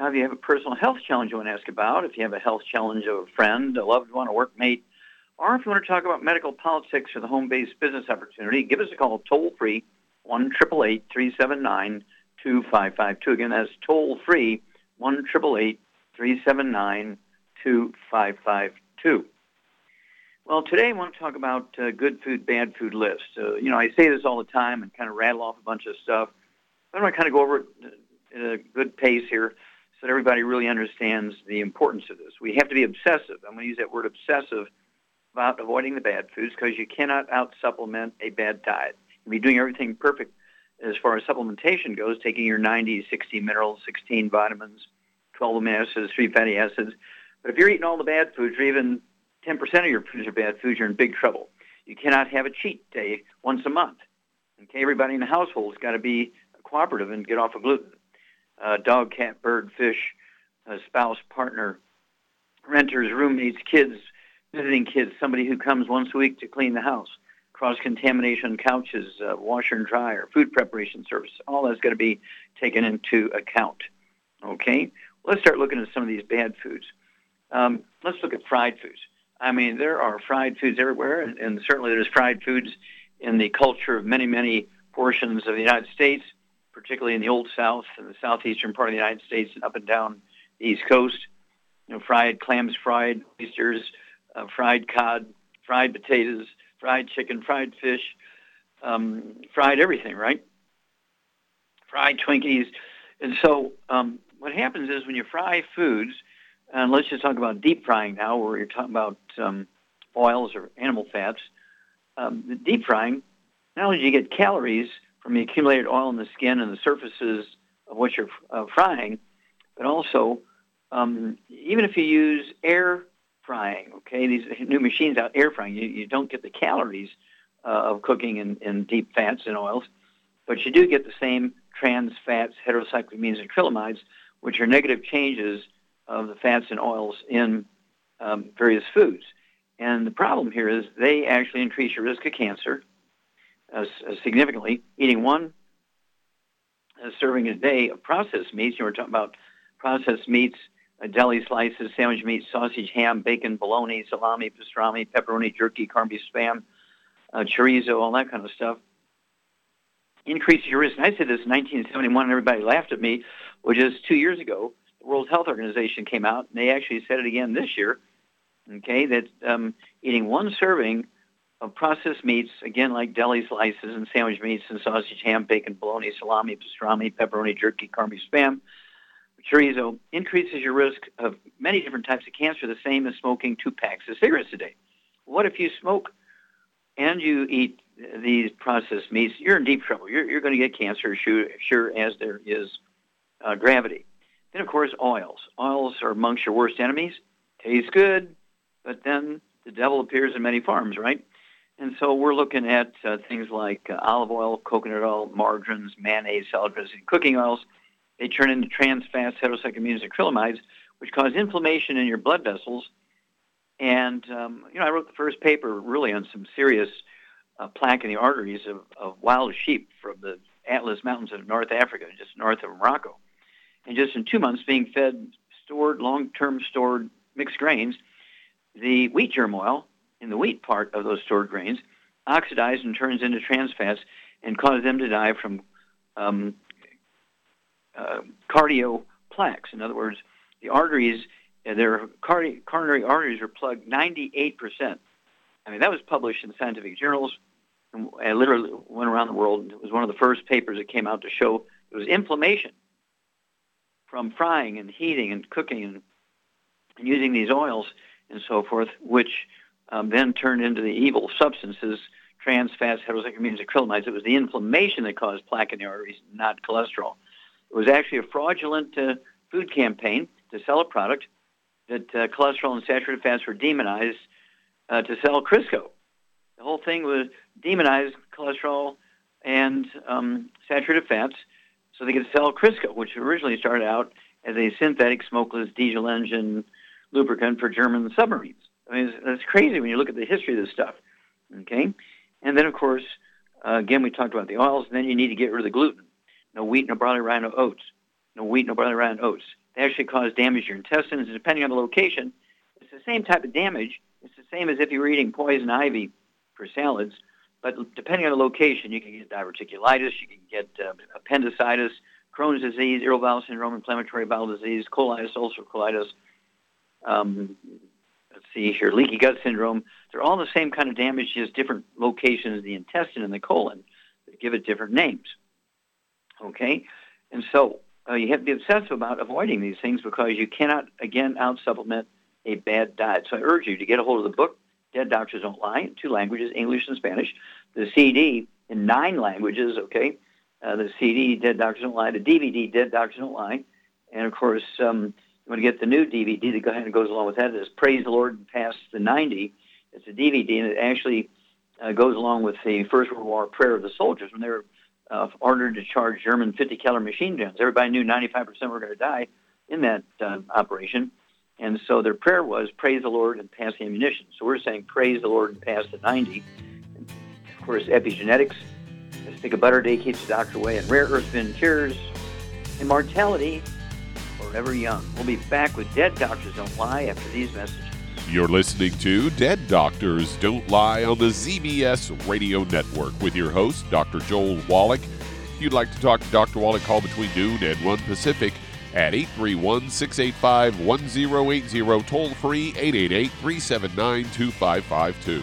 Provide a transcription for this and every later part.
Now, if you have a personal health challenge you want to ask about, if you have a health challenge of a friend, a loved one, a workmate, or if you want to talk about medical politics or the home-based business opportunity, give us a call toll-free, 1-379 2552 Again, that's toll-free, 1-379 2552 Well, today I want to talk about uh, good food, bad food lists. Uh, you know, I say this all the time and kind of rattle off a bunch of stuff. I'm going to kind of go over it at a good pace here so that everybody really understands the importance of this. We have to be obsessive. I'm going to use that word obsessive about avoiding the bad foods because you cannot out-supplement a bad diet. You be doing everything perfect as far as supplementation goes, taking your 90, 60 minerals, 16 vitamins, 12 amino acids, 3 fatty acids. But if you're eating all the bad foods or even 10% of your foods are bad foods, you're in big trouble. You cannot have a cheat day once a month. Okay, everybody in the household's got to be cooperative and get off of gluten uh, dog, cat, bird, fish, uh, spouse, partner, renters, roommates, kids, visiting kids, somebody who comes once a week to clean the house, cross-contamination couches, uh, washer and dryer, food preparation service, all that's got to be taken into account. Okay? Let's start looking at some of these bad foods. Um, let's look at fried foods. I mean, there are fried foods everywhere, and, and certainly there's fried foods in the culture of many, many portions of the United States particularly in the Old South and the southeastern part of the United States and up and down the East Coast. You know, fried clams, fried oysters, uh, fried cod, fried potatoes, fried chicken, fried fish, um, fried everything, right? Fried Twinkies. And so um, what happens is when you fry foods, and let's just talk about deep frying now, where you're talking about um, oils or animal fats, um, the deep frying, not only do you get calories, from the accumulated oil in the skin and the surfaces of what you're uh, frying, but also um, even if you use air frying, okay, these new machines out air frying, you, you don't get the calories uh, of cooking in, in deep fats and oils, but you do get the same trans fats, heterocyclic heterocyclamines, and acrylamides, which are negative changes of the fats and oils in um, various foods. And the problem here is they actually increase your risk of cancer, uh, significantly. Eating one uh, serving a day of processed meats, you were talking about processed meats, uh, deli slices, sandwich meat, sausage, ham, bacon, bologna, salami, pastrami, pepperoni, jerky, beef spam, uh, chorizo, all that kind of stuff. Increases your risk. And I said this in 1971, and everybody laughed at me. which is two years ago, the World Health Organization came out, and they actually said it again this year. Okay, that um, eating one serving of processed meats, again, like deli slices and sandwich meats and sausage, ham, bacon, bologna, salami, pastrami, pepperoni, jerky, beef spam, chorizo, increases your risk of many different types of cancer, the same as smoking two packs of cigarettes a day. What if you smoke and you eat these processed meats? You're in deep trouble. You're, you're going to get cancer, sure, sure as there is uh, gravity. Then, of course, oils. Oils are amongst your worst enemies. Tastes good, but then the devil appears in many forms, right? And so we're looking at uh, things like uh, olive oil, coconut oil, margarines, mayonnaise, salad dressing, cooking oils. They turn into trans fats, heterocyclamines, acrylamides, which cause inflammation in your blood vessels. And, um, you know, I wrote the first paper really on some serious uh, plaque in the arteries of, of wild sheep from the Atlas Mountains of North Africa, just north of Morocco. And just in two months being fed stored, long-term stored mixed grains, the wheat germ oil in the wheat part of those stored grains oxidize and turns into trans fats and cause them to die from um, uh, cardio plaques. In other words, the arteries, uh, their cardi- coronary arteries are plugged 98%. I mean, that was published in scientific journals. And I literally went around the world. It was one of the first papers that came out to show it was inflammation from frying and heating and cooking and, and using these oils and so forth, which um, then turned into the evil substances, trans fats, heterocyclamines, acrylamides. It was the inflammation that caused plaque in the arteries, not cholesterol. It was actually a fraudulent uh, food campaign to sell a product that uh, cholesterol and saturated fats were demonized uh, to sell Crisco. The whole thing was demonized cholesterol and um, saturated fats so they could sell Crisco, which originally started out as a synthetic smokeless diesel engine lubricant for German submarines. I mean, it's, it's crazy when you look at the history of this stuff. Okay, and then of course, uh, again we talked about the oils, and then you need to get rid of the gluten. No wheat, no barley, rye, no oats. No wheat, no barley, rye, no oats. They actually cause damage to your intestines, and depending on the location, it's the same type of damage. It's the same as if you were eating poison ivy for salads, but depending on the location, you can get diverticulitis, you can get uh, appendicitis, Crohn's disease, irritable bowel syndrome, inflammatory bowel disease, colitis, ulcerative colitis. Um, see here, leaky gut syndrome. They're all the same kind of damage, just different locations of the intestine and the colon They give it different names. Okay, and so uh, you have to be obsessive about avoiding these things because you cannot, again, out supplement a bad diet. So I urge you to get a hold of the book, Dead Doctors Don't Lie, in two languages, English and Spanish. The CD in nine languages, okay? Uh, the CD, Dead Doctors Don't Lie. The DVD, Dead Doctors Don't Lie. And of course, um, want to get the new DVD that kind of goes along with that. Is Praise the Lord Past the 90. It's a DVD, and it actually uh, goes along with the First World War prayer of the soldiers when they were uh, ordered to charge German 50 caliber machine guns. Everybody knew 95% were going to die in that uh, operation. And so their prayer was, praise the Lord and pass the ammunition. So we're saying, praise the Lord and pass the 90. And of course, epigenetics, a stick of butter day keeps the doctor away, and rare earth bin cures, immortality, forever young. We'll be back with Dead Doctors Don't Lie after these messages. You're listening to Dead Doctors Don't Lie on the ZBS Radio Network with your host, Dr. Joel Wallach. If you'd like to talk to Dr. Wallach, call between noon and 1 Pacific at 831 685 1080, toll free 888 379 2552.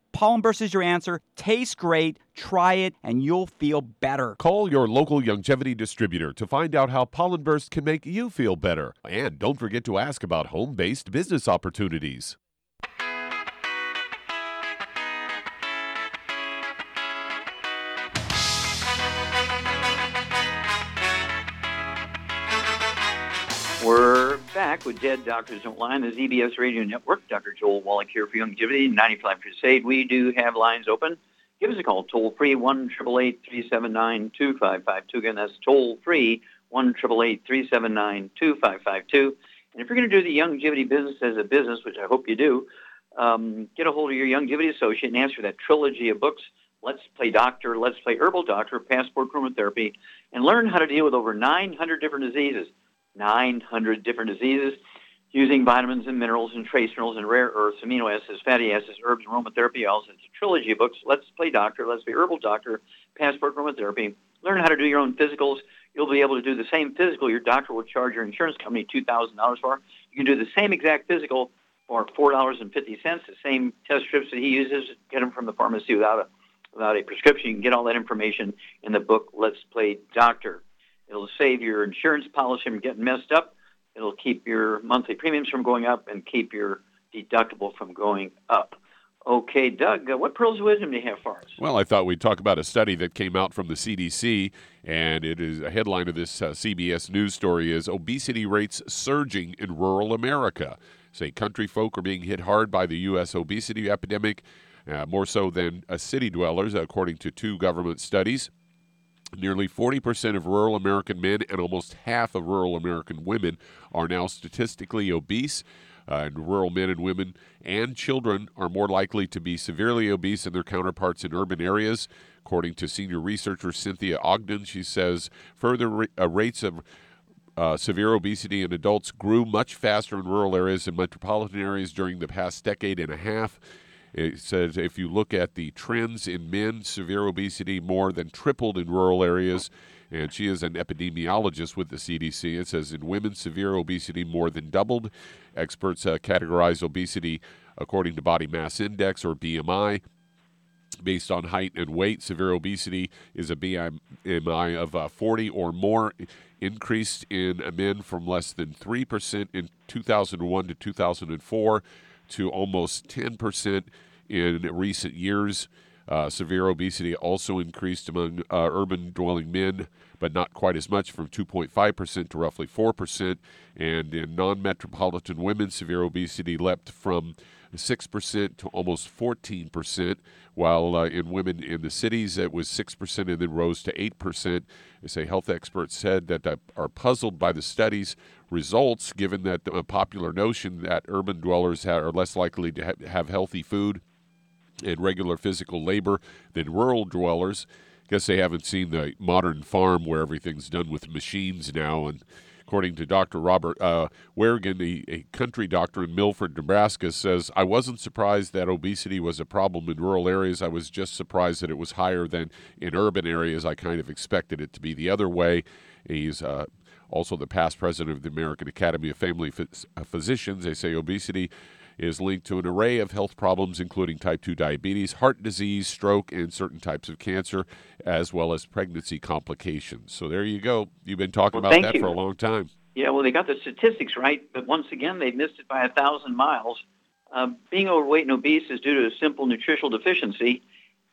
Pollen Burst is your answer. Tastes great. Try it and you'll feel better. Call your local Youngevity distributor to find out how Pollen Burst can make you feel better. And don't forget to ask about home based business opportunities. We're back with Dead Doctors Don't Lie on the ZBS Radio Network. Dr. Joel Wallach here for Youngevity, 95 Crusade. We do have lines open. Give us a call, toll free, 1 379 2552. Again, that's toll free, 1 379 2552. And if you're going to do the Youngevity business as a business, which I hope you do, um, get a hold of your Youngevity associate and for that trilogy of books Let's Play Doctor, Let's Play Herbal Doctor, Passport Aromatherapy, and learn how to deal with over 900 different diseases. 900 different diseases using vitamins and minerals and trace minerals and rare earths, amino acids, fatty acids, herbs, aromatherapy oils. It's a trilogy of books. Let's Play Doctor, Let's Be Herbal Doctor, Passport Aromatherapy. Learn how to do your own physicals. You'll be able to do the same physical your doctor will charge your insurance company $2,000 for. You can do the same exact physical for $4.50, the same test strips that he uses, get them from the pharmacy without a without a prescription. You can get all that information in the book Let's Play Doctor. It'll save your insurance policy from getting messed up. It'll keep your monthly premiums from going up and keep your deductible from going up. Okay, Doug, uh, what pearls of wisdom do you have for us? Well, I thought we'd talk about a study that came out from the CDC, and it is a headline of this uh, CBS News story is obesity rates surging in rural America. Say country folk are being hit hard by the U.S. obesity epidemic uh, more so than uh, city dwellers, according to two government studies. Nearly 40% of rural American men and almost half of rural American women are now statistically obese. Uh, and rural men and women and children are more likely to be severely obese than their counterparts in urban areas. According to senior researcher Cynthia Ogden, she says further ra- uh, rates of uh, severe obesity in adults grew much faster in rural areas than metropolitan areas during the past decade and a half. It says if you look at the trends in men, severe obesity more than tripled in rural areas. And she is an epidemiologist with the CDC. It says in women, severe obesity more than doubled. Experts uh, categorize obesity according to body mass index or BMI based on height and weight. Severe obesity is a BMI of uh, 40 or more, increased in men from less than 3% in 2001 to 2004 to almost 10% in recent years. Uh, severe obesity also increased among uh, urban dwelling men, but not quite as much, from 2.5% to roughly 4%. And in non metropolitan women, severe obesity leapt from 6% to almost 14%, while uh, in women in the cities it was 6% and then rose to 8%. They say health experts said that uh, are puzzled by the study's results, given that the popular notion that urban dwellers are less likely to ha- have healthy food and regular physical labor than rural dwellers. I Guess they haven't seen the modern farm where everything's done with machines now and According to Dr. Robert uh, a, a country doctor in Milford, Nebraska, says, I wasn't surprised that obesity was a problem in rural areas. I was just surprised that it was higher than in urban areas. I kind of expected it to be the other way. He's uh, also the past president of the American Academy of Family Phys- Physicians. They say obesity is linked to an array of health problems, including type 2 diabetes, heart disease, stroke, and certain types of cancer, as well as pregnancy complications. So there you go. You've been talking well, about that you. for a long time. Yeah, well, they got the statistics right, but once again, they missed it by a thousand miles. Uh, being overweight and obese is due to a simple nutritional deficiency.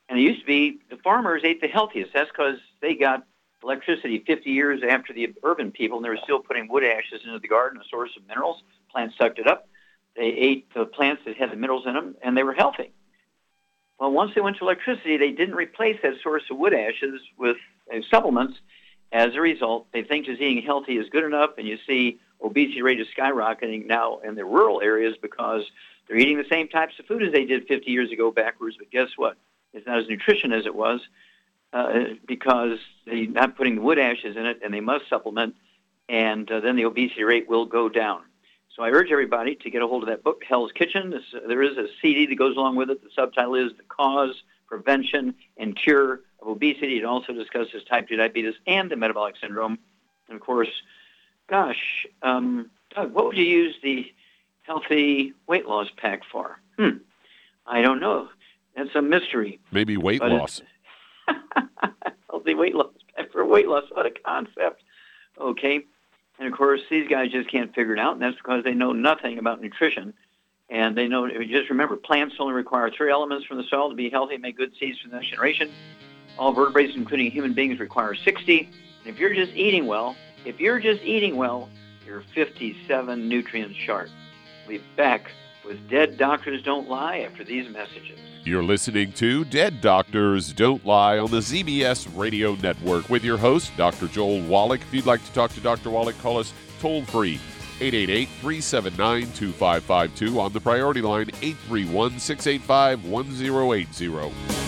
And it used to be the farmers ate the healthiest. That's because they got electricity 50 years after the urban people, and they were still putting wood ashes into the garden, a source of minerals. Plants sucked it up. They ate the plants that had the minerals in them, and they were healthy. Well, once they went to electricity, they didn't replace that source of wood ashes with uh, supplements. As a result, they think just eating healthy is good enough, and you see obesity rate is skyrocketing now in the rural areas because they're eating the same types of food as they did 50 years ago backwards. But guess what? It's not as nutrition as it was uh, because they're not putting the wood ashes in it, and they must supplement, and uh, then the obesity rate will go down. So I urge everybody to get a hold of that book, Hell's Kitchen. This, uh, there is a CD that goes along with it. The subtitle is The Cause, Prevention, and Cure of Obesity. It also discusses type 2 diabetes and the metabolic syndrome. And of course, gosh, um, Doug, what would you use the healthy weight loss pack for? Hmm. I don't know. That's a mystery. Maybe weight but loss. healthy weight loss for weight loss. What a concept. Okay. And of course, these guys just can't figure it out, and that's because they know nothing about nutrition. And they know, just remember, plants only require three elements from the soil to be healthy and make good seeds for the next generation. All vertebrates, including human beings, require 60. And if you're just eating well, if you're just eating well, your 57 nutrient chart. We'll be back with Dead Doctors Don't Lie after these messages. You're listening to Dead Doctors Don't Lie on the ZBS Radio Network with your host, Dr. Joel Wallach. If you'd like to talk to Dr. Wallach, call us toll free 888 379 2552 on the priority line 831 685 1080.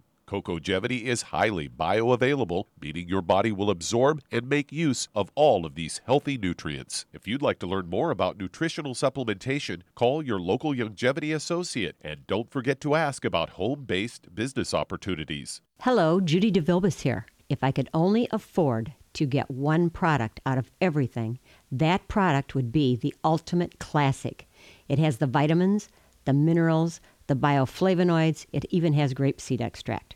Cocogevity is highly bioavailable, meaning your body will absorb and make use of all of these healthy nutrients. If you'd like to learn more about nutritional supplementation, call your local Youngevity associate and don't forget to ask about home based business opportunities. Hello, Judy DeVilbus here. If I could only afford to get one product out of everything, that product would be the Ultimate Classic. It has the vitamins, the minerals, the bioflavonoids, it even has grapeseed extract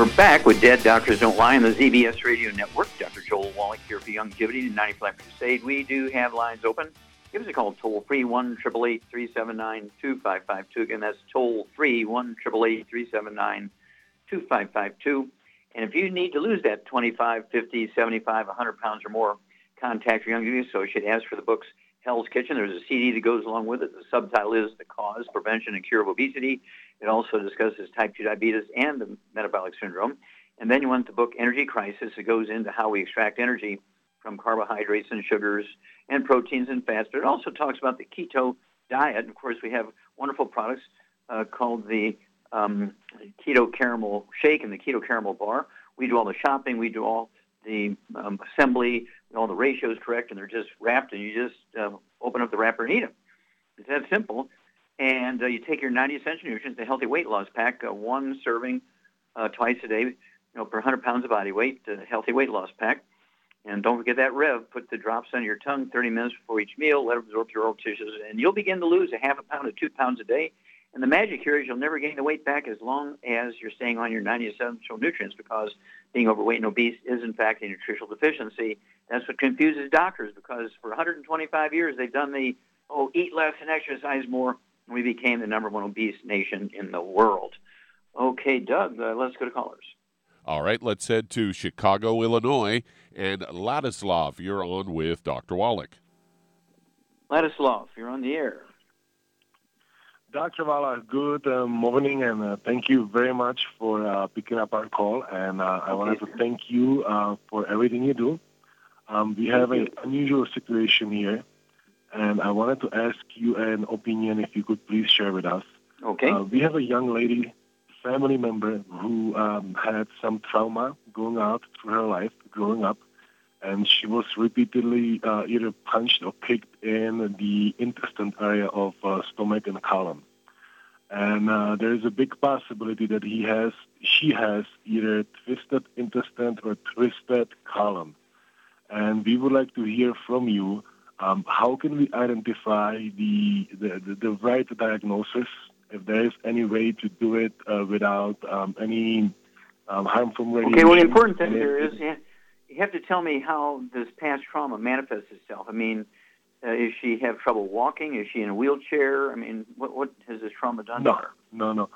We're back with Dead Doctors Don't Lie on the ZBS Radio Network. Dr. Joel Wallach here for Youngevity and 95 Crusade. We do have lines open. Give us a call toll free 1 379 2552. Again, that's toll free 1 379 2552. And if you need to lose that 25, 50, 75, 100 pounds or more, contact your Youngevity associate. Ask for the books Hell's Kitchen. There's a CD that goes along with it. The subtitle is The Cause, Prevention, and Cure of Obesity. It also discusses type 2 diabetes and the metabolic syndrome. And then you want the book Energy Crisis. It goes into how we extract energy from carbohydrates and sugars and proteins and fats. But it also talks about the keto diet. And of course, we have wonderful products uh, called the um, Keto Caramel Shake and the Keto Caramel Bar. We do all the shopping. We do all the um, assembly. All the ratios correct, and they're just wrapped, and you just uh, open up the wrapper and eat them. It's that simple. And uh, you take your 90 essential nutrients, the healthy weight loss pack, uh, one serving uh, twice a day, you know, per 100 pounds of body weight, a healthy weight loss pack. And don't forget that Rev. Put the drops under your tongue 30 minutes before each meal. Let it absorb your oral tissues, and you'll begin to lose a half a pound to two pounds a day. And the magic here is you'll never gain the weight back as long as you're staying on your 90 essential nutrients because being overweight and obese is, in fact, a nutritional deficiency. That's what confuses doctors because for 125 years they've done the, oh, eat less and exercise more, we became the number one obese nation in the world. Okay, Doug, uh, let's go to callers. All right, let's head to Chicago, Illinois. And Ladislav, you're on with Dr. Wallach. Ladislav, you're on the air. Dr. Wallach, good uh, morning, and uh, thank you very much for uh, picking up our call. And uh, I wanted to thank you uh, for everything you do. Um, we have an unusual situation here, and I wanted to ask you an opinion if you could please share with us. Okay. Uh, we have a young lady, family member, who um, had some trauma going out through her life growing up, and she was repeatedly uh, either punched or kicked in the intestine area of uh, stomach and colon. And uh, there is a big possibility that he has, she has either twisted intestine or twisted colon. And we would like to hear from you. Um, how can we identify the, the, the, the right diagnosis? If there is any way to do it uh, without um, any um, harmful radiation. Okay, well, the important thing here is you have to tell me how this past trauma manifests itself. I mean, uh, is she have trouble walking? Is she in a wheelchair? I mean, what what has this trauma done no, to her? No, no.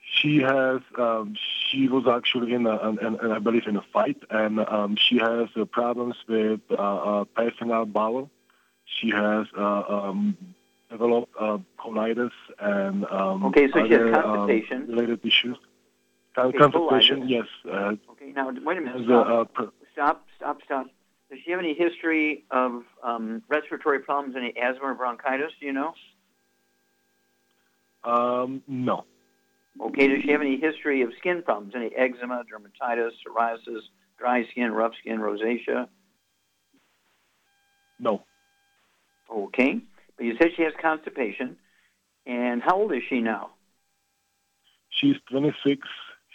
She has. Um, she was actually in, a, in, in, I believe, in a fight, and um, she has uh, problems with uh, uh, passing out bowel. She has uh, um, developed uh, colitis and um, Okay, so she has other, constipation. Um, related issues. Okay, constipation, colitis. yes. Uh, Okay, now wait a minute. has Stop, stop, stop, stop. Does she have any history of um, respiratory problems, any asthma or bronchitis? Do you know? um, no, Okay, does she have any history of skin problems, any eczema, dermatitis, psoriasis, dry skin, rough skin, rosacea? no. Okay, but you said she has constipation. And how old is she now? She's 26.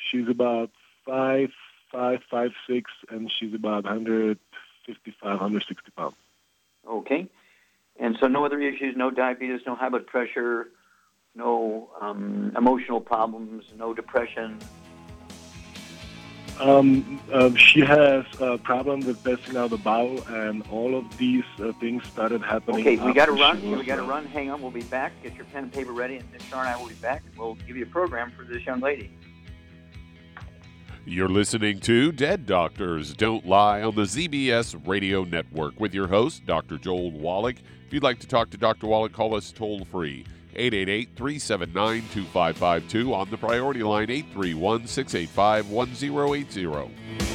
She's about five, five, five, six, and she's about 155, 160 pounds. Okay. And so no other issues, no diabetes, no high blood pressure, no um, emotional problems, no depression. Um, uh, she has a problem with passing out the bowel, and all of these uh, things started happening. Okay, we got to run. she we got to run. Hang on, we'll be back. Get your pen and paper ready, and Miss Shar and I will be back. We'll give you a program for this young lady. You're listening to Dead Doctors Don't Lie on the ZBS Radio Network with your host, Dr. Joel Wallach. If you'd like to talk to Dr. Wallach, call us toll free. 888 379 2552 on the priority line 831 685 1080.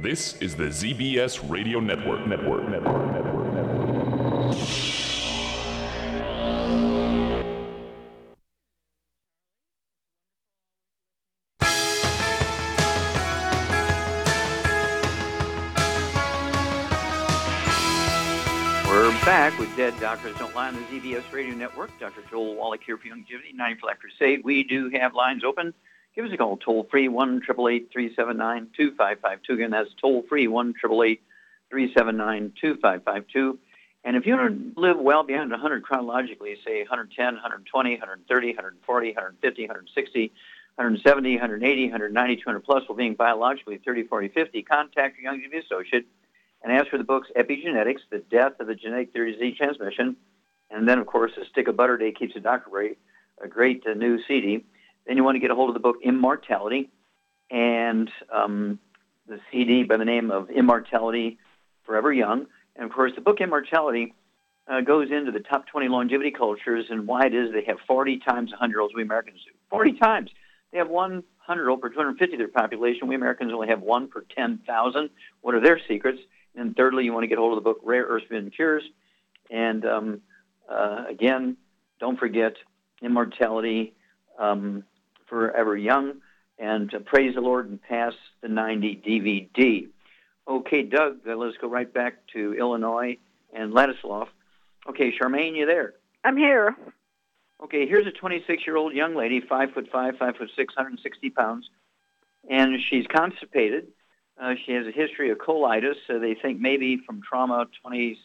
This is the ZBS Radio Network. Network. Network. Network. Network. We're back with Dead Doctors Don't Lie on the ZBS Radio Network. Dr. Joel Wallach here for Youngevity, 90 Black Crusade. We do have lines open. Give us a call, toll free, 1 379 2552. Again, that's toll free, 1 379 2552. And if you want to live well beyond 100 chronologically, say 110, 120, 130, 140, 150, 160, 170, 180, 190, 200 plus, while being biologically 30, 40, 50, contact your Youngevity associate and ask for the books Epigenetics, The Death of the Genetic Theory of Disease Transmission, and then, of course, A Stick of Butter Day Keeps the Doctor Away, a great uh, new CD. Then you want to get a hold of the book Immortality and um, the CD by the name of Immortality Forever Young. And of course, the book Immortality uh, goes into the top 20 longevity cultures and why it is they have 40 times 100 year olds we Americans do. 40 times. They have 100 year old per 250 of their population. We Americans only have one per 10,000. What are their secrets? And thirdly, you want to get a hold of the book Rare Earth Forbidden Cures. And um, uh, again, don't forget Immortality. Um, Forever Young, and uh, Praise the Lord and Pass the 90 DVD. Okay, Doug, uh, let's go right back to Illinois and Ladislav. Okay, Charmaine, you there? I'm here. Okay, here's a 26-year-old young lady, five foot five, five foot six, 160 pounds, and she's constipated. Uh, she has a history of colitis. So they think maybe from trauma 20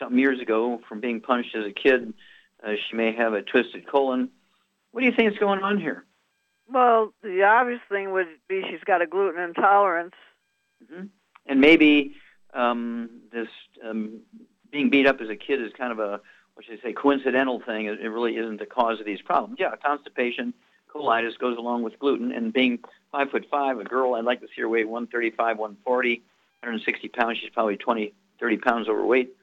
something years ago from being punched as a kid, uh, she may have a twisted colon. What do you think is going on here? Well, the obvious thing would be she's got a gluten intolerance. Mm-hmm. And maybe um, this um, being beat up as a kid is kind of a, what should I say, coincidental thing. It, it really isn't the cause of these problems. Yeah, constipation, colitis goes along with gluten, and being five foot five, a girl, I'd like to see her weigh 135, 140, 160 pounds. She's probably 20, 30 pounds overweight.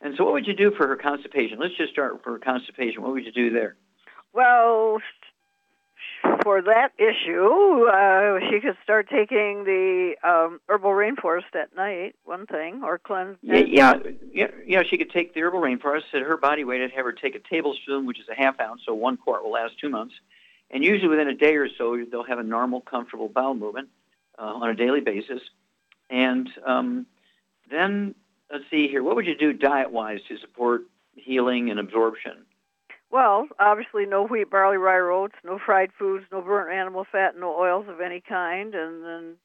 And so, what would you do for her constipation? Let's just start for her constipation. What would you do there? Well, for that issue, uh, she could start taking the um, herbal rainforest at night. One thing, or cleanse. Yeah, yeah, yeah. She could take the herbal rainforest at her body weight. I'd have her take a tablespoon, which is a half ounce, so one quart will last two months. And usually within a day or so, they'll have a normal, comfortable bowel movement uh, on a daily basis. And um, then let's see here. What would you do diet-wise to support healing and absorption? Well, obviously, no wheat, barley, rye, or oats, no fried foods, no burnt animal fat, no oils of any kind, and then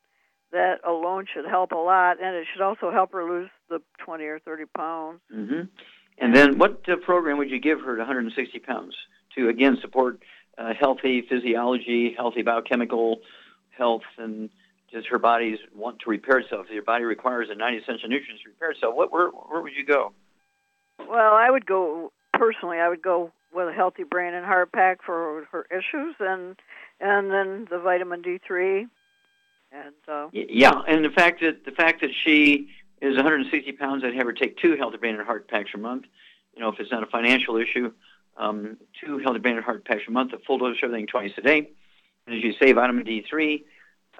that alone should help a lot, and it should also help her lose the 20 or 30 pounds. Mm-hmm. And then, what uh, program would you give her to 160 pounds to again support uh, healthy physiology, healthy biochemical health, and does her body's want to repair itself. If your body requires the 90 essential nutrients to repair itself, what, where, where would you go? Well, I would go personally. I would go with a healthy brain and heart pack for her issues, and and then the vitamin D3. And uh, yeah, and the fact that the fact that she is 160 pounds, I'd have her take two healthy brain and heart packs a month. You know, if it's not a financial issue, um, two healthy brain and heart packs a month, a full dose of everything twice a day. And as you say, vitamin D3,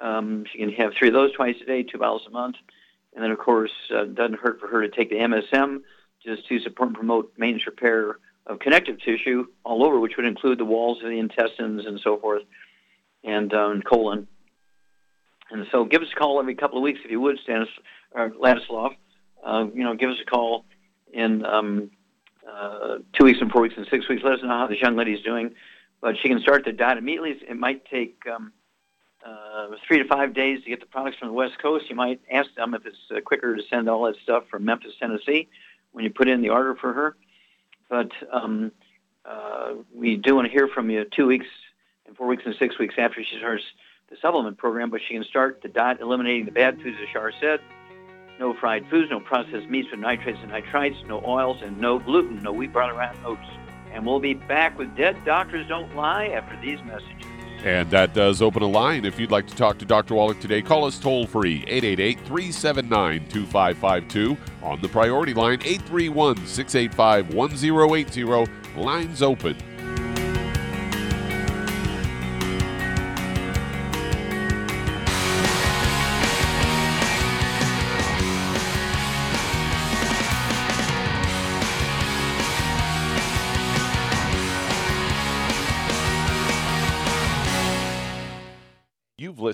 um, she can have three of those twice a day, two bottles a month. And then, of course, uh, doesn't hurt for her to take the MSM just to support and promote maintenance repair of connective tissue all over, which would include the walls of the intestines and so forth, and um, colon. And so, give us a call every couple of weeks if you would, Stanis or Ladislav. Uh, you know, give us a call in um, uh, two weeks and four weeks and six weeks. Let us know how this young lady is doing. But she can start the diet immediately. It might take um, uh, three to five days to get the products from the West Coast. You might ask them if it's uh, quicker to send all that stuff from Memphis, Tennessee, when you put in the order for her. But um, uh, we do want to hear from you two weeks and four weeks and six weeks after she starts the supplement program. But she can start the diet eliminating the bad foods, as Shar said. No fried foods, no processed meats with nitrates and nitrites, no oils, and no gluten, no wheat, barley, rye, oats. And we'll be back with Dead Doctors Don't Lie after these messages. And that does open a line. If you'd like to talk to Dr. Wallach today, call us toll free 888 379 2552. On the priority line 831 685 1080. Lines open.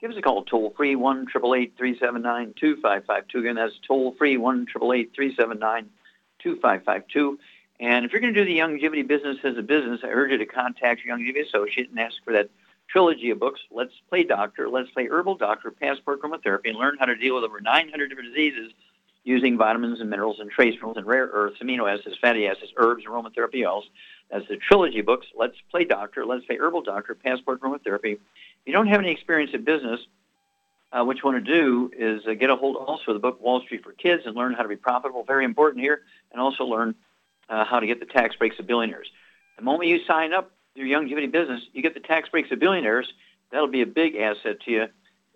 Give us a call toll free, 1 379 2552. Again, that's toll free, 1 379 2552. And if you're going to do the Youngevity business as a business, I urge you to contact your Youngevity associate and ask for that trilogy of books, Let's Play Doctor, Let's Play Herbal Doctor, Passport Aromatherapy, and learn how to deal with over 900 different diseases using vitamins and minerals and trace minerals and rare earths, amino acids, fatty acids, herbs, aromatherapy oils. That's the trilogy books. Let's play doctor. Let's play herbal doctor. Passport aromatherapy. You don't have any experience in business, uh, what you want to do is uh, get a hold also of the book Wall Street for Kids and learn how to be profitable. Very important here, and also learn uh, how to get the tax breaks of billionaires. The moment you sign up your Youngevity business, you get the tax breaks of billionaires, that'll be a big asset to you,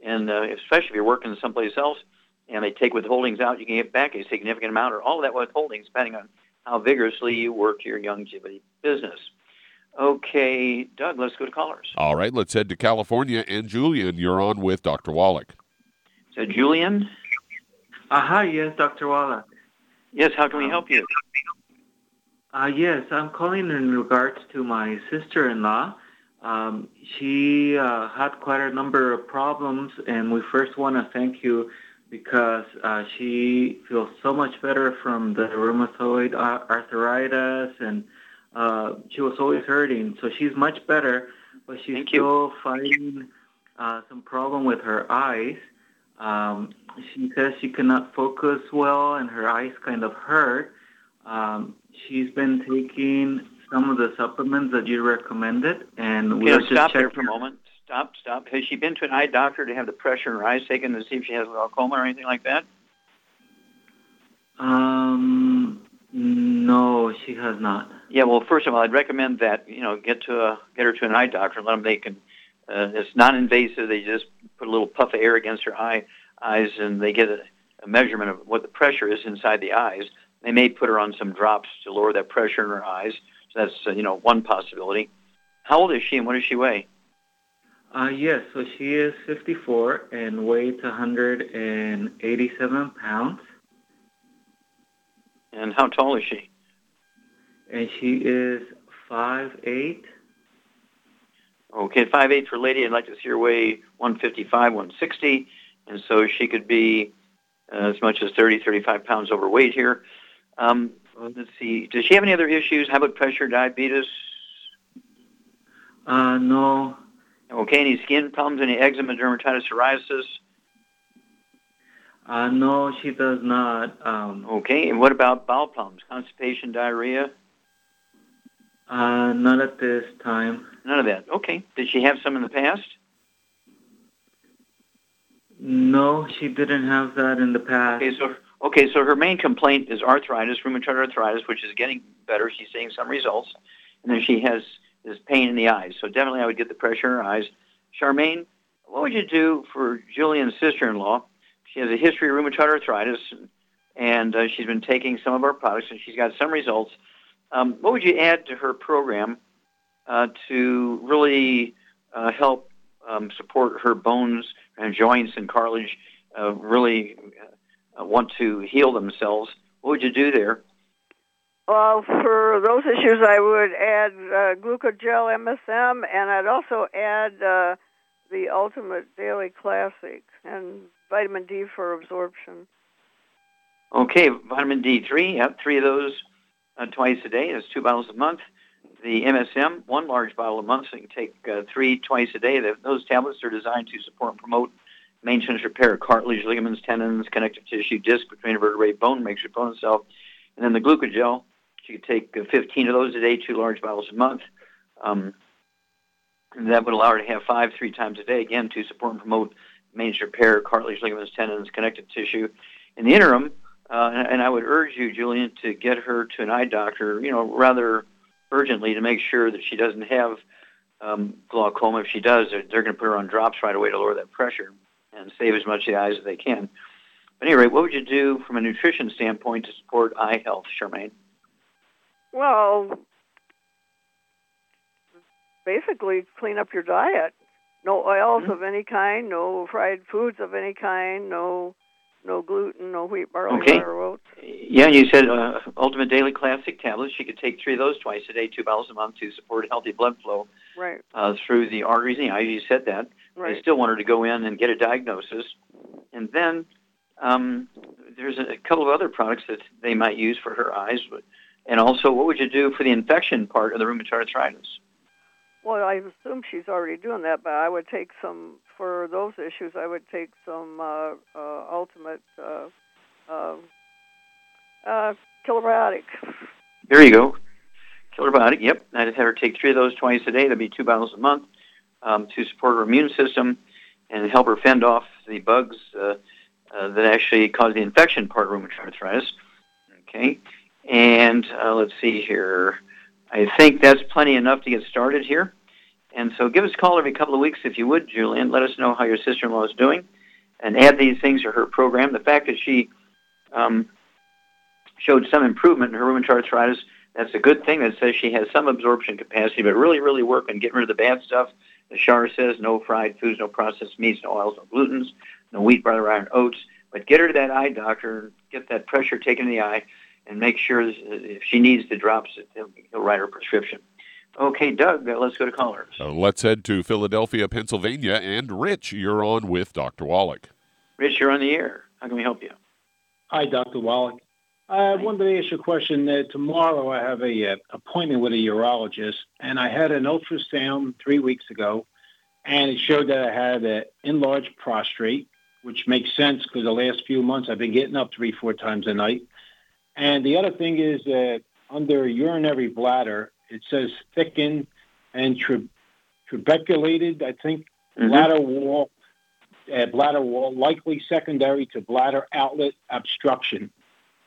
and uh, especially if you're working someplace else and they take withholdings out, you can get back a significant amount, or all of that withholdings, depending on how vigorously you work your Youngevity business. Okay, Doug, let's go to callers. All right, let's head to California. And Julian, you're on with Dr. Wallach. So, Julian? Uh, hi, yes, Dr. Wallach. Yes, how can we help you? Uh, yes, I'm calling in regards to my sister-in-law. Um, she uh, had quite a number of problems, and we first want to thank you because uh, she feels so much better from the rheumatoid arthritis, and uh, she was always hurting. So she's much better, but she's Thank still you. fighting uh, some problem with her eyes. Um, she says she cannot focus well, and her eyes kind of hurt. Um, she's been taking some of the supplements that you recommended, and we were just stop there checking. for a moment. Stop, stop. Has she been to an eye doctor to have the pressure in her eyes taken to see if she has glaucoma or anything like that? Um, no, she has not. Yeah, well, first of all, I'd recommend that you know get to a get her to an eye doctor and let them. They can. Uh, it's non-invasive. They just put a little puff of air against her eye eyes, and they get a, a measurement of what the pressure is inside the eyes. They may put her on some drops to lower that pressure in her eyes. So that's uh, you know one possibility. How old is she, and what does she weigh? Uh, yes, so she is 54 and weighs 187 pounds, And how tall is she? And she is 5'8". Okay, five eight for a lady. I'd like to see her weigh 155, 160, and so she could be uh, as much as 30, 35 pounds overweight here. Um, let's see. Does she have any other issues? High blood pressure, diabetes? Uh, no, Okay, any skin problems? Any eczema, dermatitis, psoriasis? uh, no, she does not. Um, Okay, and what about bowel problems? Constipation, diarrhea? Uh, not at this time. None of that. Okay. Did she have some in the past? No, she didn't have that in the past. Okay, so okay, so her main complaint is arthritis, rheumatoid arthritis, which is getting better. She's seeing some results, and then she has this pain in the eyes. So definitely, I would get the pressure in her eyes. Charmaine, what would you do for Julian's sister-in-law? She has a history of rheumatoid arthritis, and, uh, she's been taking some of our products, and she's got some results. Um, what would you add to her program uh, to really uh, help um, support her bones and joints and cartilage uh, really uh, want to heal themselves? What would you do there? Well, for those issues, I would add uh, Glucogel MSM, and I'd also add uh, the Ultimate Daily Classic and vitamin D for absorption. Okay, vitamin D3, yep, three of those uh, twice a day. That's two bottles a month. The MSM, one large bottle a month, so you can take uh, three twice a day. Th- Those tablets are designed to support and promote maintenance repair of cartilage, ligaments, tendons, connective tissue, disc between vertebrae, bone makes your bone itself. And then the glucogel, you take uh, 15 of those a day, two large bottles a month. Um, that would allow her to have five three times a day, again, to support and promote maintenance repair, cartilage, ligaments, tendons, connective tissue. In the interim, uh, and, and I would urge you, Julian, to get her to an eye doctor, you know, rather urgently to make sure that she doesn't have um, glaucoma. If she does, they're, they're going to put her on drops right away to lower that pressure and save as much of the eyes as they can. But anyway, what would you do from a nutrition standpoint to support eye health, Charmaine? Well, basically, clean up your diet. No oils of any kind, no fried foods of any kind, no no gluten, no wheat, barley, Okay. or oats. Yeah, you said uh, Ultimate Daily Classic tablets. She could take three of those twice a day, two bottles a month to support healthy blood flow Right, uh, through the arteries and the eyes. You said that. I right. still want her to go in and get a diagnosis. And then um, there's a couple of other products that they might use for her eyes. But, and also, what would you do for the infection part of the rheumatoid arthritis? Well, I assume she's already doing that, but I would take some for those issues. I would take some uh, uh, ultimate uh, uh, uh, Killer Biotic. There you go. Killer Biotic, yep. I'd have her take three of those twice a day. That'd be two bottles a month um, to support her immune system and help her fend off the bugs uh, uh, that actually cause the infection part of rheumatoid arthritis. Okay. And uh, let's see here. I think that's plenty enough to get started here. And so give us a call every couple of weeks if you would, Julian. Let us know how your sister-in-law is doing and add these things to her program. The fact that she um, showed some improvement in her rheumatoid arthritis, that's a good thing. That says she has some absorption capacity, but really, really work on getting rid of the bad stuff. The Shar says no fried foods, no processed meats, no oils, no glutens, no wheat, rye, and oats. But get her to that eye doctor, and get that pressure taken in the eye, and make sure if she needs the drops, he'll write her prescription. Okay, Doug, uh, let's go to callers. Uh, let's head to Philadelphia, Pennsylvania. And Rich, you're on with Dr. Wallach. Rich, you're on the air. How can we help you? Hi, Dr. Wallach. I wanted to ask you a question. Uh, tomorrow I have a uh, appointment with a urologist, and I had an ultrasound three weeks ago, and it showed that I had an enlarged prostate, which makes sense because the last few months I've been getting up three, four times a night. And the other thing is that under urinary bladder, it says thickened and tri- trabeculated, I think, Mm-hmm. bladder wall, uh, bladder wall, likely secondary to bladder outlet obstruction.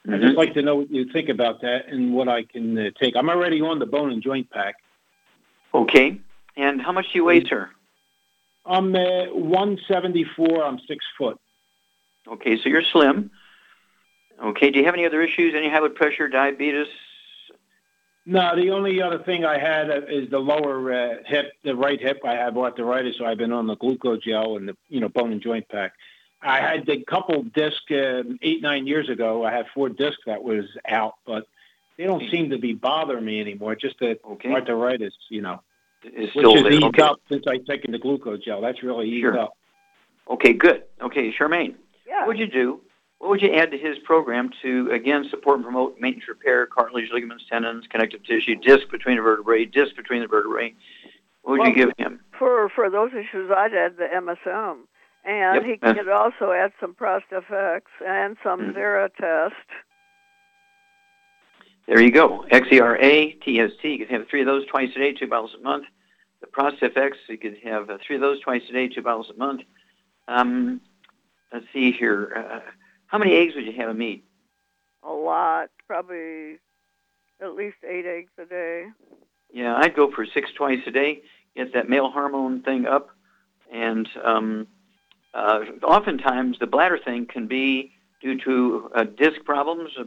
I'd Mhm. just like to know what you think about that and what I can uh, take. I'm already on the bone and joint pack. Okay. And how much do you weigh, sir? I'm uh, 174. I'm six foot. Okay, so you're slim. Okay, do you have any other issues? Any high blood pressure, diabetes? No, the only other thing I had uh, is the lower uh, hip, the right hip. I have arthritis, so I've been on the glucogel and the you know bone and joint pack. I had the couple disc uh, eight nine years ago. I had four discs that was out, but they don't seem to be bothering me anymore. Just the arthritis, you know, Is which still has there. eased Okay. up since I've taken the glucogel. That's really eased Sure. up. Okay, good. Okay, Charmaine. Yeah. What would you do? What would you add to his program to again support and promote maintenance repair, cartilage, ligaments, tendons, connective tissue, disc between the vertebrae, disc between the vertebrae? What would Well, you give him? For for those issues, I'd add the MSM, and Yep, he could also add some Prostafx and some Mm-hmm. Zeratest. There you go. XERA, TST. You could have three of those twice a day, two bottles a month. The Prostafx, you could have uh, three of those twice a day, two bottles a month. Um, let's see here. Uh, how many eggs would you have him eat? A lot, probably at least eight eggs a day. Yeah, I'd go for six twice a day. Get that male hormone thing up, and um, uh, oftentimes the bladder thing can be due to uh, disc problems, uh,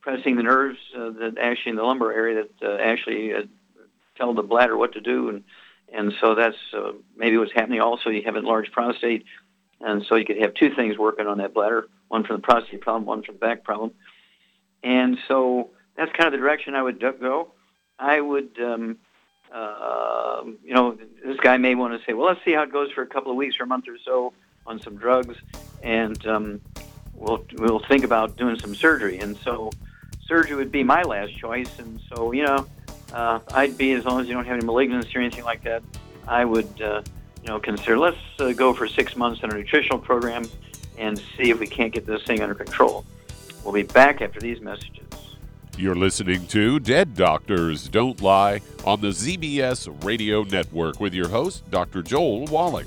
pressing the nerves uh, that actually in the lumbar area that uh, actually uh, tell the bladder what to do, and and so that's uh, maybe what's happening. Also, you have enlarged prostate, and so you could have two things working on that bladder: one for the prostate problem, one for the back problem. And so that's kind of the direction I would go. I would, um, uh, you know, this guy may want to say, well, let's see how it goes for a couple of weeks or a month or so on some drugs, and um, we'll we'll think about doing some surgery. And so surgery would be my last choice. And so, you know, uh, I'd be as long as you don't have any malignancy or anything like that. I would, uh, you know, consider let's uh, go for six months in a nutritional program and see if we can't get this thing under control. We'll be back after these messages. You're listening to Dead Doctors Don't Lie on the ZBS Radio Network with your host, Dr. Joel Wallach.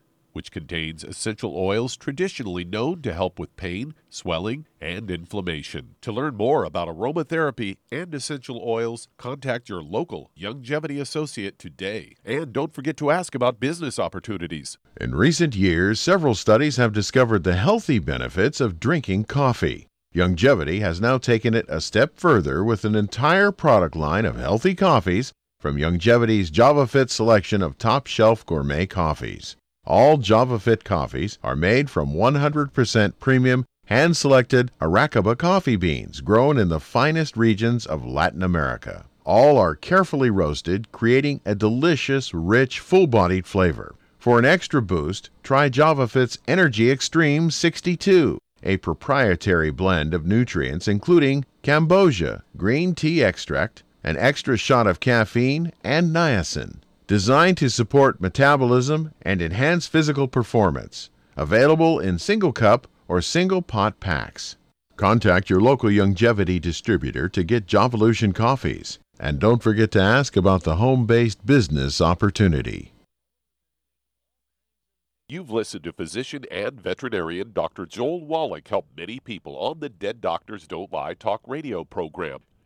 Which contains essential oils traditionally known to help with pain, swelling, and inflammation. To learn more about aromatherapy and essential oils, contact your local Youngevity associate today. And don't forget to ask about business opportunities. In recent years, several studies have discovered the healthy benefits of drinking coffee. Youngevity has now taken it a step further with an entire product line of healthy coffees from Youngevity's JavaFit selection of top shelf gourmet coffees. All JavaFit coffees are made from 100% premium, hand selected Arabica coffee beans grown in the finest regions of Latin America. All are carefully roasted, creating a delicious, rich, full bodied flavor. For an extra boost, try JavaFit's Energy Extreme 62 a proprietary blend of nutrients including cambogia, green tea extract, an extra shot of caffeine, and niacin. Designed to support metabolism and enhance physical performance. Available in single cup or single pot packs. Contact your local Youngevity distributor to get Javalution coffees. And don't forget to ask about the home based business opportunity. You've listened to physician and veterinarian Dr. Joel Wallach help many people on the Dead Doctors Don't Lie talk radio program.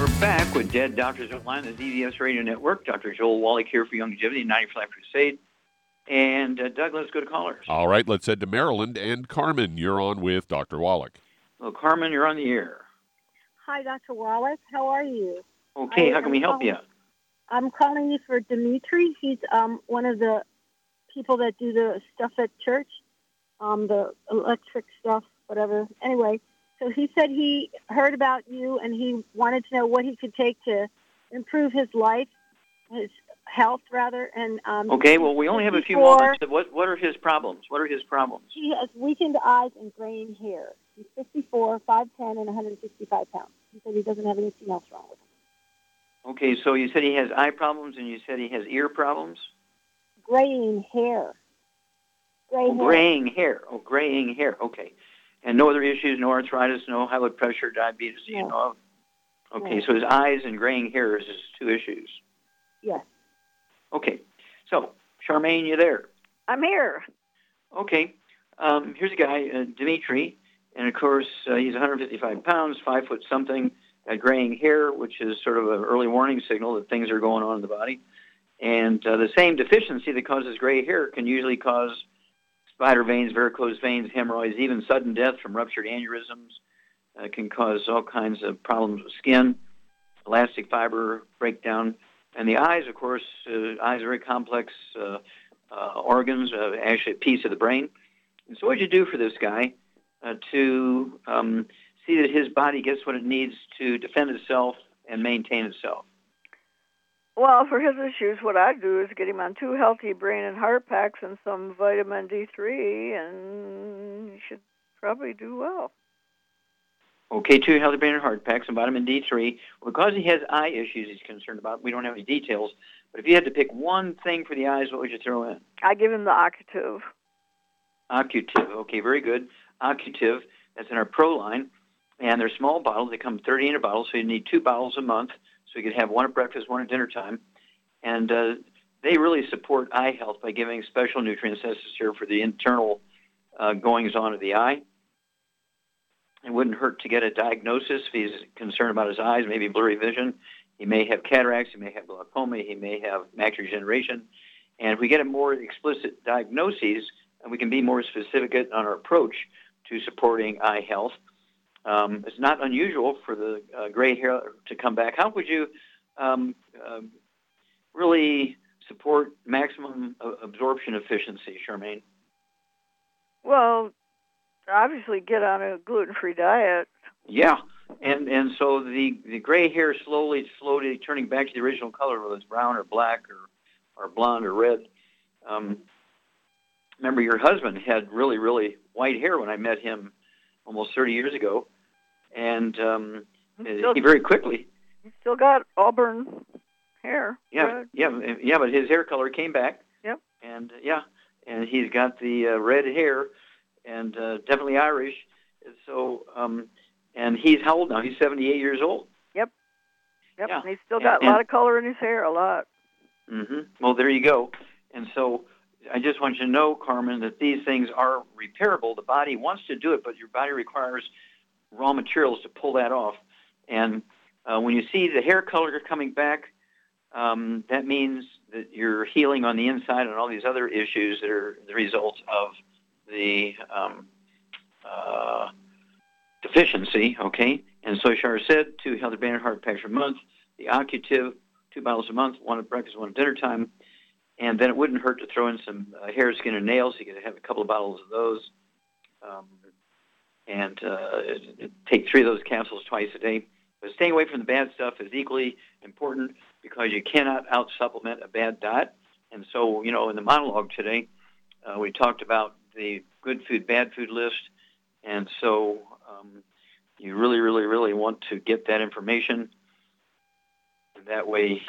We're back with Dead Doctors Don't Lie, the ZBS Radio Network. Dr. Joel Wallach here for Youngevity 95 Crusade. And uh, Doug, let's go to callers. All right, let's head to Maryland. And Carmen, you're on with Dr. Wallach. Well, Carmen, you're on the air. Hi, Dr. Wallach. How are you? Okay, I how can we am help you? I'm calling you for Dimitri. He's um, one of the people that do the stuff at church, um, the electric stuff, whatever. Anyway, so he said he heard about you and he wanted to know what he could take to improve his life, his health rather. And um, Okay, well, we only have a few before- moments. What, what are his problems? What are his problems? He has weakened eyes and graying hair. He's 54, 5'10", and 165 pounds. He said he doesn't have anything else wrong with him. Okay, so you said he has eye problems and you said he has ear problems? Graying hair. Gray Oh, hair. graying hair. Oh, graying hair. Okay. And no other issues, no arthritis, no high blood pressure, diabetes, you know? Okay, No. so his eyes and graying hair is his two issues. Yes. Okay. So, Charmaine, you there? I'm here. Okay. Um, here's a guy, uh, Dimitri, and of course uh, he's 155 pounds, five foot something, got graying hair, which is sort of an early warning signal that things are going on in the body. And uh, the same deficiency that causes gray hair can usually cause spider veins, varicose veins, hemorrhoids, even sudden death from ruptured aneurysms. Uh, can cause all kinds of problems with skin, elastic fiber breakdown, and the eyes. Of course, uh, eyes are very complex uh, uh, organs, uh, actually a piece of the brain. And so, what would you do for this guy uh, to um, see that his body gets what it needs to defend itself and maintain itself? Well, for his issues, what I'd do is get him on two healthy brain and heart packs and some vitamin D3, and he should probably do well. Okay, two healthy brain and heart packs and vitamin D3. Because he has eye issues he's concerned about, we don't have any details. But if you had to pick one thing for the eyes, what would you throw in? I give him the Occutive. Occutive. Okay, very good. Occutive. That's in our Pro line. And they're small bottles. They come 30 in a bottle, so you need two bottles a month. So you could have one at breakfast, one at dinner time. And uh, they really support eye health by giving special nutrients necessary for the internal uh, goings on of the eye. It wouldn't hurt to get a diagnosis if he's concerned about his eyes, maybe blurry vision. He may have cataracts, he may have glaucoma, he may have macular degeneration. And if we get a more explicit diagnosis, we can be more specific on our approach to supporting eye health. Um, it's not unusual for the uh, gray hair to come back. How would you um, uh, really support maximum absorption efficiency, Charmaine? Well, obviously get on a gluten-free diet. Yeah, and and so the the gray hair slowly slowly turning back to the original color, whether it's brown or black or or blonde or red. Um, remember, your husband had really really white hair when I met him almost 30 years ago, and um, still, he very quickly. He still got auburn hair. Yeah, yeah, yeah, but his hair color came back. Yep. And uh, yeah, and he's got the uh, red hair, and uh, definitely Irish. And so, um, and he's how old now? He's 78 years old. Yep. Yep. Yeah. And he's still got and, a lot of color in his hair, a lot. Mm-hmm. Well, there you go. And so, I just want you to know, Carmen, that these things are repairable. The body wants to do it, but your body requires raw materials to pull that off. And uh, when you see the hair color coming back, um, that means that you're healing on the inside and all these other issues that are the result of the um, uh, deficiency, okay? And so Shar said, two Healthy Brain Heart Packs per month, the Occutive, two bottles a month, one at breakfast, one at dinner time. And then it wouldn't hurt to throw in some uh, hair, skin, and nails. You could have a couple of bottles of those. Um, and uh, take three of those capsules twice a day. But staying away from the bad stuff is equally important because you cannot out supplement a bad diet. And so, you know, in the monologue today, uh, we talked about the good food, bad food list. And so um, you really, really, really want to get that information. That way,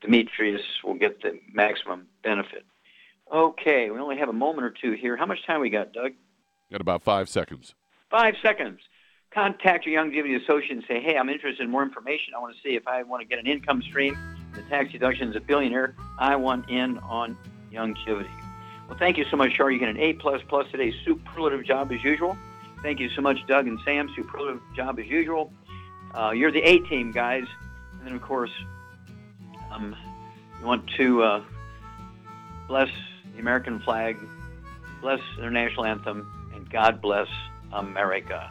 Demetrius will get the maximum benefit. Okay, we only have a moment or two here. How much time we got, Doug? Got about five seconds. Five seconds. Contact your Youngevity associate and say, hey, I'm interested in more information. I want to see if I want to get an income stream. The tax deduction is a billionaire. I want in on Youngevity. Well, thank you so much, Char. You get an A plus plus today. Superlative job as usual. Thank you so much, Doug and Sam. Superlative job as usual. Uh, you're the A team, guys. And then, of course, um, you want to uh, bless the American flag, bless their national anthem, and God bless America.